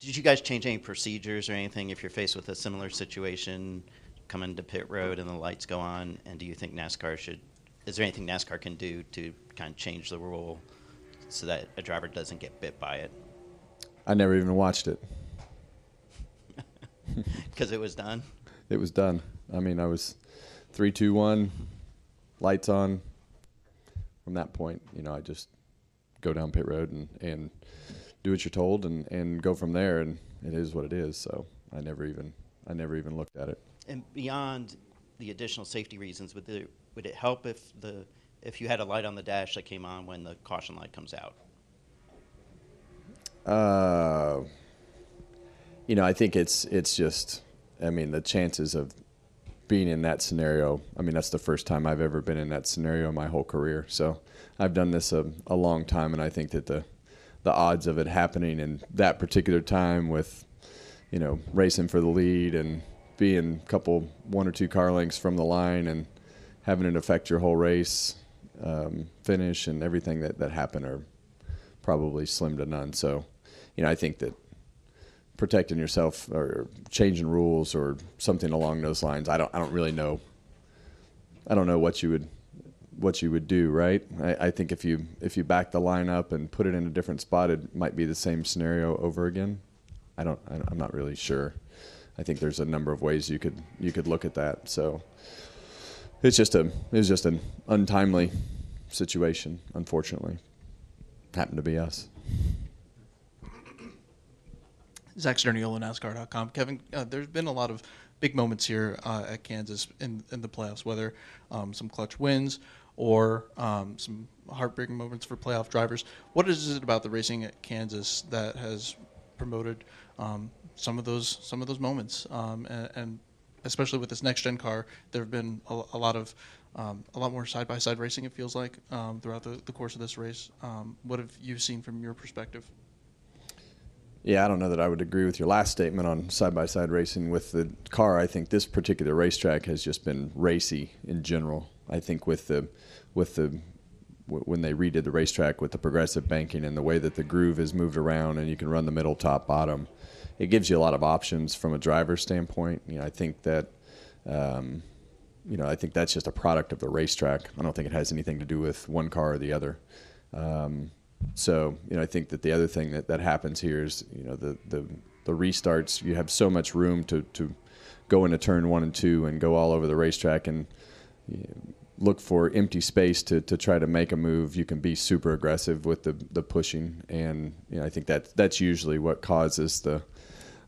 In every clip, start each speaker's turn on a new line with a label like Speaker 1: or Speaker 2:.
Speaker 1: Did you guys change any procedures or anything if you're faced with a similar situation, coming to pit road and the lights go on? And do you think NASCAR should? Is there anything NASCAR can do to kind of change the rule so that a driver doesn't get bit by it?
Speaker 2: I never even watched it.
Speaker 1: Because it was done.
Speaker 2: It was done. I mean, I was three, two, one, lights on. From that point, you know, I just go down pit road and, and do what you're told and, and go from there. And it is what it is. So I never even I never even looked at it.
Speaker 1: And beyond the additional safety reasons, would the, would it help if the if you had a light on the dash that came on when the caution light comes out?
Speaker 2: Uh, you know, I think it's it's just. I mean, the chances of being in that scenario. I mean, that's the first time I've ever been in that scenario in my whole career. So I've done this a, a long time, and I think that the the odds of it happening in that particular time with, you know, racing for the lead and being a couple one or two car lengths from the line and having it affect your whole race um, finish and everything that that happened are probably slim to none. So, you know, I think that protecting yourself or changing rules or something along those lines. I don't I don't really know. I don't know what you would what you would do, right? I, I think if you if you back the line up and put it in a different spot, it might be the same scenario over again. I don't. I, I'm not really sure. I think there's a number of ways you could you could look at that. So it's just a it's just an untimely situation, unfortunately. Happened to be us.
Speaker 3: Zach Sterniolo, NASCAR.com. Kevin, uh, there's been a lot of big moments here uh, at Kansas in, in the playoffs, whether um, some clutch wins or um, some heartbreaking moments for playoff drivers. What is it about the racing at Kansas that has promoted um, some of those some of those moments? Um, and, and, especially with this next gen car, there have been a, a lot of um, a lot more side by side racing. It feels like um, throughout the, the course of this race. what have you seen from your perspective?
Speaker 2: Yeah, I don't know that I would agree with your last statement on side by side racing with the car. I think this particular racetrack has just been racy in general. I think with the with the when they redid the racetrack with the progressive banking and the way that the groove is moved around and you can run the middle, top, bottom, it gives you a lot of options from a driver's standpoint. You know, I think that. Um, you know, I think that's just a product of the racetrack. I don't think it has anything to do with one car or the other. Um, so, you know, I think that the other thing that, that happens here is, you know, the, the, the restarts, you have so much room to, to go into turn one and two and go all over the racetrack and look for empty space to, to try to make a move. You can be super aggressive with the, the pushing. And, you know, I think that that's usually what causes the,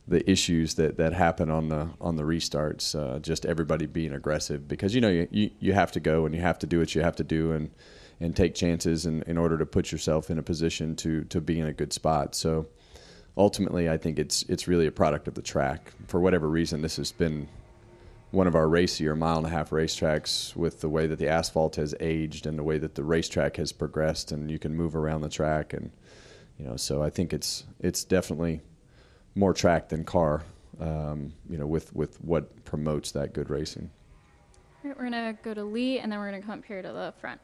Speaker 2: the issues that, that happen on the on the restarts. Uh, just everybody being aggressive because you know you, you, you have to go and you have to do what you have to do and and take chances in, in order to put yourself in a position to to be in a good spot. So ultimately, I think it's it's really a product of the track. For whatever reason, this has been one of our racier mile and a half racetracks with the way that the asphalt has aged and the way that the racetrack has progressed, and you can move around the track, and you know. So I think it's it's definitely more track than car. Um, you know, with with what promotes that good racing.
Speaker 4: All right, we're gonna go to Lee, and then we're gonna come up here to the front.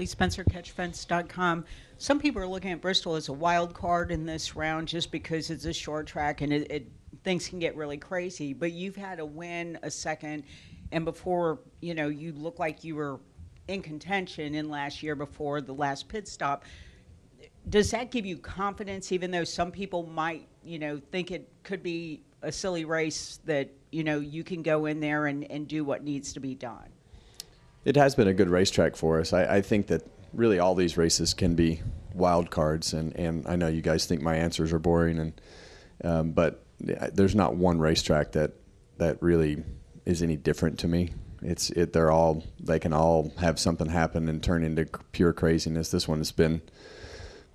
Speaker 5: Lee Spencer, CatchFence.com. Some people are looking at Bristol as a wild card in this round just because it's a short track and it, it things can get really crazy. But you've had a win, a second, and before you know you look like you were in contention in last year before the last pit stop. Does that give you confidence, even though some people might, you know, think it could be a silly race that you know you can go in there and, and do what needs to be done?
Speaker 2: It has been a good racetrack for us. I, I think that really all these races can be wild cards, and, and I know you guys think my answers are boring, and um, but there's not one racetrack that that really is any different to me. It's it. They're all they can all have something happen and turn into pure craziness. This one has been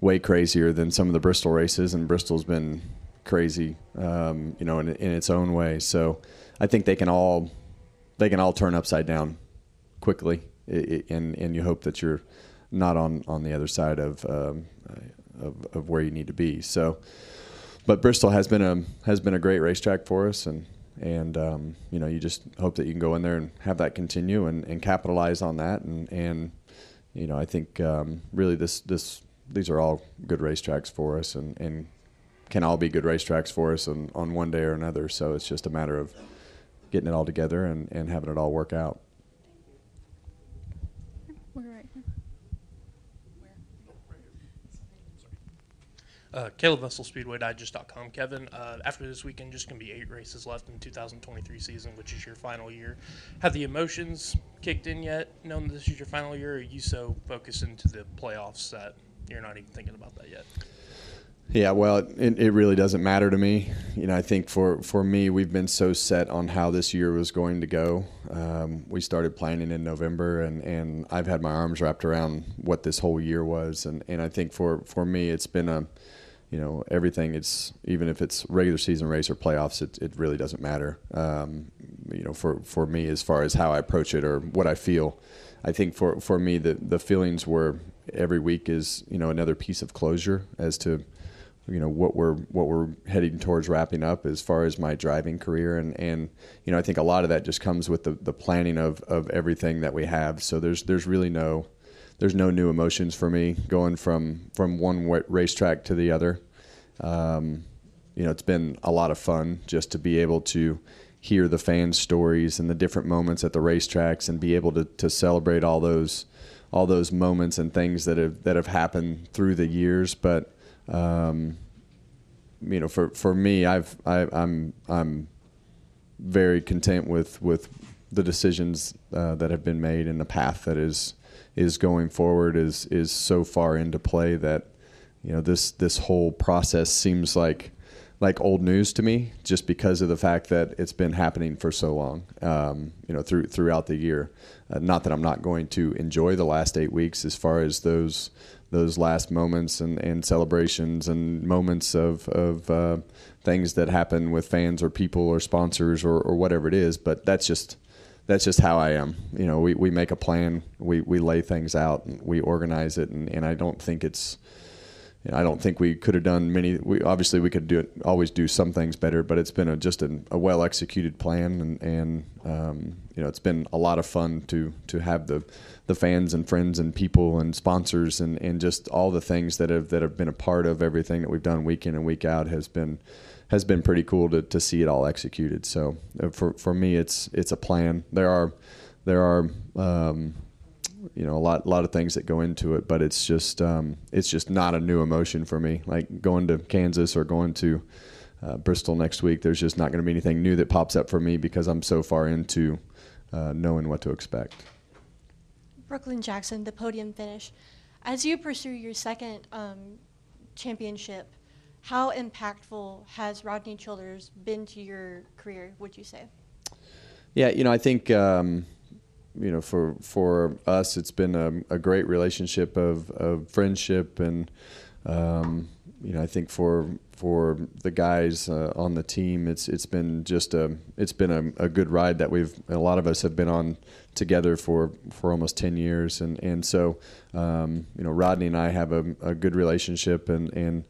Speaker 2: way crazier than some of the Bristol races, and Bristol's been crazy, um, you know, in, in its own way. So I think they can all they can all turn upside down quickly, and and you hope that you're not on on the other side of um, of, of where you need to be. So, but Bristol has been a has been a great racetrack for us, and and um, you know you just hope that you can go in there and have that continue and, and capitalize on that, and and you know I think um, really this this these are all good racetracks for us, and and can all be good racetracks for us on, on one day or another. So it's just a matter of getting it all together and, and having it all work out.
Speaker 4: We're right here.
Speaker 6: Uh, Caleb Vessel. Kevin, uh, after this weekend, just going to be eight races left in 2023 season, which is your final year. Have the emotions kicked in yet, knowing that this is your final year, are you so focused into the playoffs that you're not even thinking about that yet?
Speaker 2: Yeah, well, it, it really doesn't matter to me. You know, I think for, for me, we've been so set on how this year was going to go. Um, we started planning in November, and, and I've had my arms wrapped around what this whole year was. And, and I think for, for me, it's been a, you know, everything. It's even if it's regular season race or playoffs, it, it really doesn't matter. Um, you know, for, for me, as far as how I approach it or what I feel, I think for, for me, the, the feelings were every week is, you know, another piece of closure as to, you know what we're what we're heading towards wrapping up as far as my driving career and and you know I think a lot of that just comes with the, the planning of of everything that we have so there's there's really no there's no new emotions for me going from from one racetrack to the other. Um, you know it's been a lot of fun just to be able to hear the fans stories and the different moments at the racetracks and be able to, to celebrate all those all those moments and things that have that have happened through the years. But um, you know, for, for me, I've I, I'm I'm very content with with the decisions uh, that have been made and the path that is is going forward is is so far into play that you know this this whole process seems like like old news to me just because of the fact that it's been happening for so long um, you know through throughout the year uh, not that I'm not going to enjoy the last eight weeks as far as those those last moments and, and celebrations and moments of, of uh, things that happen with fans or people or sponsors or, or whatever it is. But that's just that's just how I am. You know, we, we make a plan, we, we lay things out, and we organize it, and, and I don't think it's I don't think we could have done many. We obviously we could do it, always do some things better, but it's been a, just a, a well executed plan, and, and um, you know it's been a lot of fun to to have the the fans and friends and people and sponsors and, and just all the things that have that have been a part of everything that we've done week in and week out has been has been pretty cool to, to see it all executed. So uh, for for me, it's it's a plan. There are there are um, you know a lot lot of things that go into it, but it's just um, it's just not a new emotion for me. Like going to Kansas or going to uh, Bristol next week, there's just not going to be anything new that pops up for me because I'm so far into uh, knowing what to expect.
Speaker 7: Brooklyn Jackson, the podium finish. As you pursue your second um, championship, how impactful has Rodney Childers been to your career, would you say?
Speaker 2: Yeah, you know, I think, um, you know, for for us, it's been a, a great relationship of, of friendship and, um, you know, I think for for the guys uh, on the team, it's it's been just a it's been a, a, good ride that we've a lot of us have been on together for, for almost ten years, and and so um, you know Rodney and I have a, a good relationship and and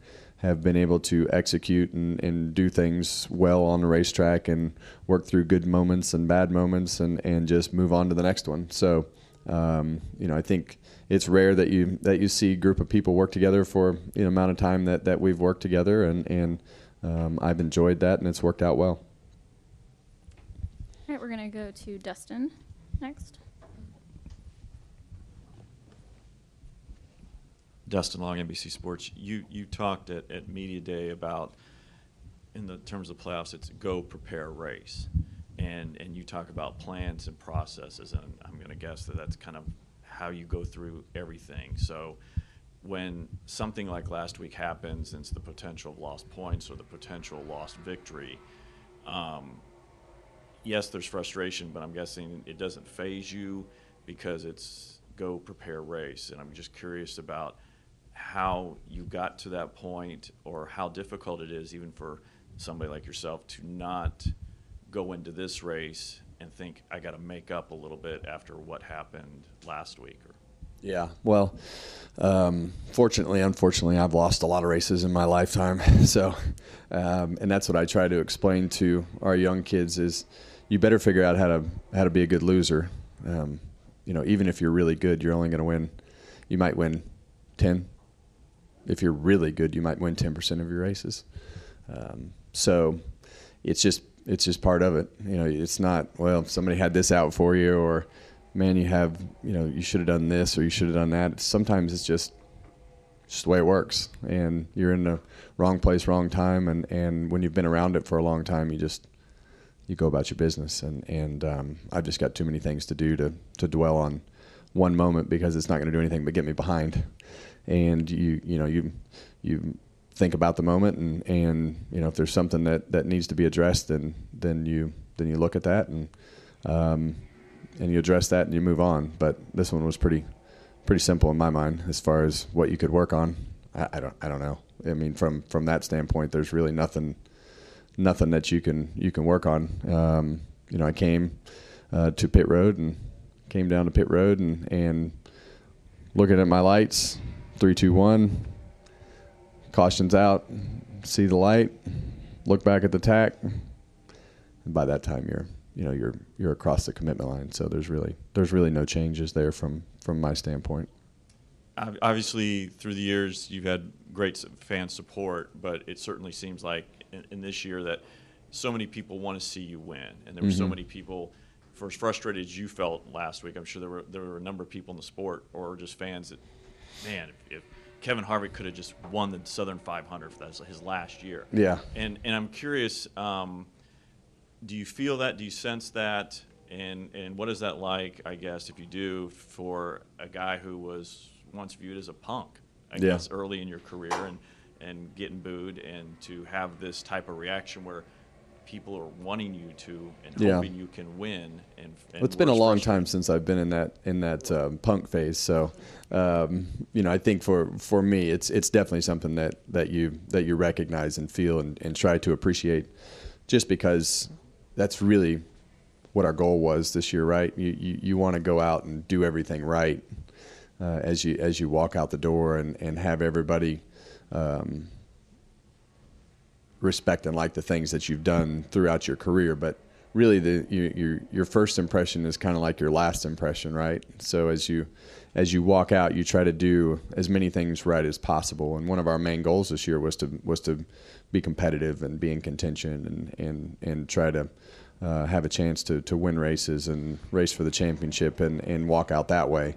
Speaker 2: have been able to execute and, and do things well on the racetrack and work through good moments and bad moments and, and just move on to the next one. So um, you know I think it's rare that you that you see a group of people work together for the amount of time that, that we've worked together, and and um, I've enjoyed that, and it's worked out well.
Speaker 4: All right, we're gonna go to Dustin next.
Speaker 8: Dustin Long, NBC Sports. You you talked at, at media day about in the terms of playoffs, it's go prepare race, and and you talk about plans and processes, and I'm going to guess that that's kind of how you go through everything. So when something like last week happens, and it's the potential of lost points or the potential lost victory, um, yes, there's frustration, but I'm guessing it doesn't faze you because it's go prepare race. And I'm just curious about how you got to that point or how difficult it is, even for somebody like yourself, to not go into this race and think I got to make up a little bit after what happened last week.
Speaker 2: Yeah, well, um, fortunately, unfortunately, I've lost a lot of races in my lifetime. So, um, and that's what I try to explain to our young kids is you better figure out how to how to be a good loser. Um, you know, even if you're really good, you're only going to win. You might win ten. If you're really good, you might win ten percent of your races. Um, so it's just it's just part of it. You know, it's not well somebody had this out for you or man you have you know you should have done this or you should have done that. Sometimes it's just just the way it works, and you're in the wrong place, wrong time, and and when you've been around it for a long time, you just you go about your business, and and um, I've just got too many things to do to to dwell on one moment because it's not going to do anything but get me behind, and you you know you you think about the moment and and you know if there's something that that needs to be addressed then then you then you look at that and um, and you address that and you move on. But this one was pretty pretty simple in my mind as far as what you could work on. I, I don't I don't know. I mean from from that standpoint there's really nothing nothing that you can you can work on. Um, you know I came uh, to pit road and came down to pit road and and looking at my lights three two one cautions out, see the light, look back at the tach, and by that time you're you know you're you're across the commitment line. So there's really there's really no changes there from from my standpoint.
Speaker 8: Obviously, through the years, you've had great fan support, but it certainly seems like in, in this year that so many people want to see you win, and there were so
Speaker 2: Mhm.
Speaker 8: many people. For as frustrated as you felt last week, I'm sure there were there were a number of people in the sport or just fans that, man, if, if Kevin Harvick could have just won the Southern 500 for that his last year.
Speaker 2: Yeah.
Speaker 8: And and I'm curious, um, do you feel that? Do you sense that? And and what is that like? I guess if you do, for a guy who was once viewed as a punk, I
Speaker 2: Yeah.
Speaker 8: guess early in your career, and and getting booed, and to have this type of reaction where people are wanting you to and
Speaker 2: Yeah.
Speaker 8: hoping you can win. And, and
Speaker 2: it's been a long time since I've been in that in that um, punk phase. So, um, you know, I think for for me, it's it's definitely something that that you that you recognize and feel and, and try to appreciate, just because that's really what our goal was this year, right? You you, you want to go out and do everything right uh, as you as you walk out the door and and have everybody. Um, respect and like the things that you've done throughout your career, but really the your your, your first impression is kind of like your last impression, right? So as you as you walk out, you try to do as many things right as possible. And one of our main goals this year was to was to be competitive and be in contention and and and try to uh, have a chance to to win races and race for the championship and and walk out that way.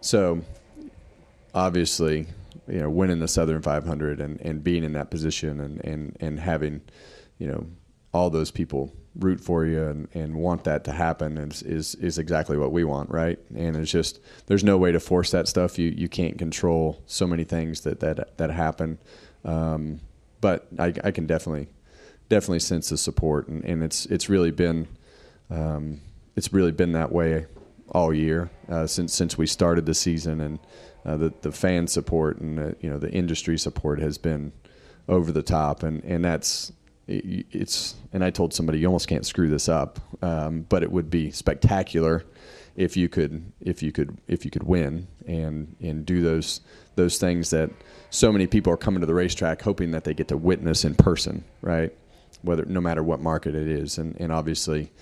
Speaker 2: So obviously, you know, winning the Southern 500 and, and being in that position and, and, and having, you know, all those people root for you and, and want that to happen is, is, is exactly what we want, right? And it's just there's no way to force that stuff. You you can't control so many things that that that happen. Um, but I, I can definitely definitely sense the support, and, and it's it's really been um, it's really been that way all year uh, since since we started the season, and uh, the the fan support and the, you know the industry support has been over the top, and and that's it- it's and I told somebody you almost can't screw this up, um, but it would be spectacular if you could if you could if you could win and and do those those things that so many people are coming to the racetrack hoping that they get to witness in person, right? Whether no matter what market it is, and and obviously,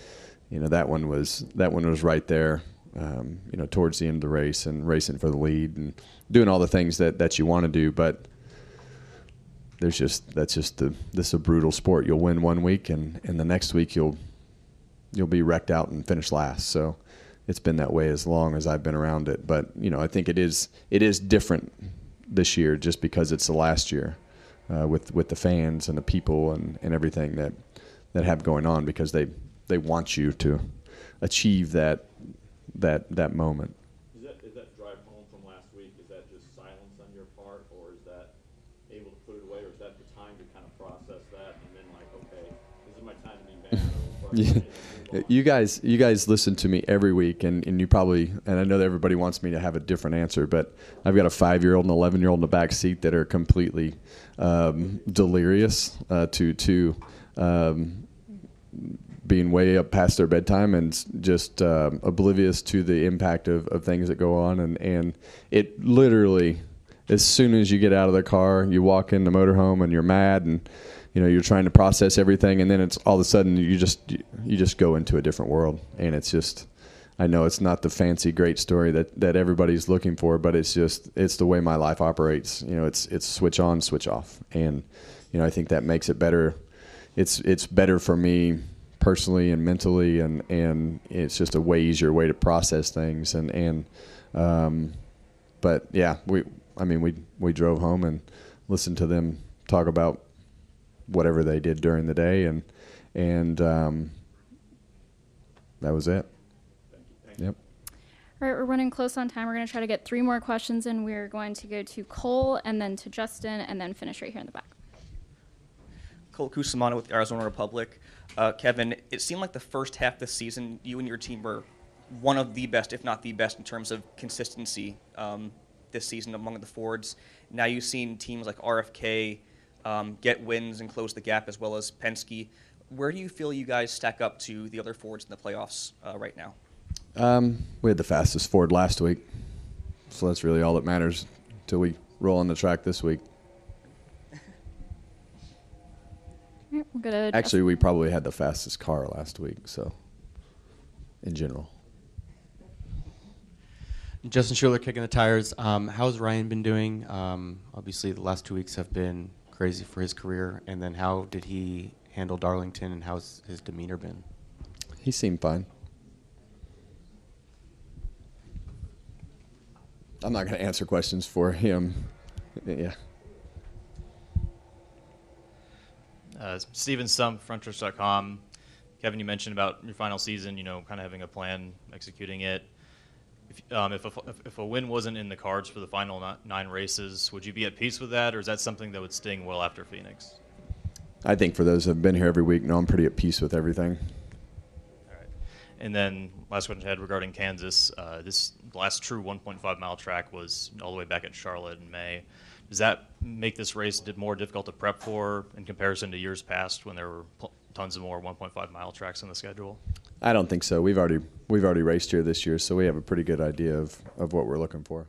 Speaker 2: you know that one was that one was right there, um, you know, towards the end of the race and racing for the lead and doing all the things that that you want to do, but there's just that's just the this is a brutal sport. You'll win one week and and the next week you'll you'll be wrecked out and finish last. So it's been that way as long as I've been around it. But you know, I think it is it is different this year just because it's the last year uh, with with the fans and the people and, and everything that that have going on because they they want you to achieve that that that moment.
Speaker 8: Is that, is that drive home from last week, is that just silence on your part, or is that able to put it away, or is that the time to kind of process that and then like, okay, this is my time to be mad
Speaker 2: Yeah.
Speaker 8: frustrated and move on?
Speaker 2: You guys, you guys listen to me every week, and, and you probably, and I know that everybody wants me to have a different answer, but I've got a five year old and eleven year old in the back seat that are completely um, delirious uh, to to um, being way up past their bedtime and just um, oblivious to the impact of, of things that go on, and and it literally, as soon as you get out of the car, you walk in the motorhome and you're mad and you know you're trying to process everything. And then it's all of a sudden you just you just go into a different world. And it's just I know it's not the fancy great story that that everybody's looking for but it's just it's the way my life operates. You know it's it's switch on switch off. And you know, I think that makes it better. It's it's better for me personally and mentally, and and it's just a way easier way to process things. And and um, but yeah, we I mean we we drove home and listened to them talk about whatever they did during the day, and and um, that was it. Yep.
Speaker 4: All right, we're running close on time. We're going to try to get three more questions, and we're going to go to Cole and then to Justin and then finish right here in the back.
Speaker 9: Cole Cusimano with the Arizona Republic. Uh, Kevin, it seemed like the first half of the season, you and your team were one of the best, if not the best, in terms of consistency um, this season among the Fords. Now you've seen teams like RFK um, get wins and close the gap, as well as Penske. Where do you feel you guys stack up to the other Fords in the playoffs uh, right now?
Speaker 2: Um, we had the fastest Ford last week, so that's really all that matters until we roll on the track this week.
Speaker 4: Right, we'll go to
Speaker 2: Actually, we probably had the fastest car last week, so in general.
Speaker 10: Justin Schuler kicking the tires. Um, how's Ryan been doing? Um, obviously, the last two weeks have been crazy for his career. And then, how did he handle Darlington, and how's his demeanor been?
Speaker 2: He seemed fine. I'm not going to answer questions for him. Yeah.
Speaker 11: Uh, Stephen Stumpf, frontstretch.com. Kevin, you mentioned about your final season, you know, kind of having a plan, executing it. If, um, if, a, if a win wasn't in the cards for the final nine races, would you be at peace with that, or is that something that would sting well after Phoenix?
Speaker 2: I think for those who have been here every week, no, I'm pretty at peace with everything.
Speaker 11: All right. And then last question I had regarding Kansas. Uh, this last true 1.5 mile track was all the way back at Charlotte in May. Does that make this race more difficult to prep for in comparison to years past when there were tons of more 1.5 mile tracks on the schedule?
Speaker 2: I don't think so. We've already we've already raced here this year, so we have a pretty good idea of, of what we're looking for.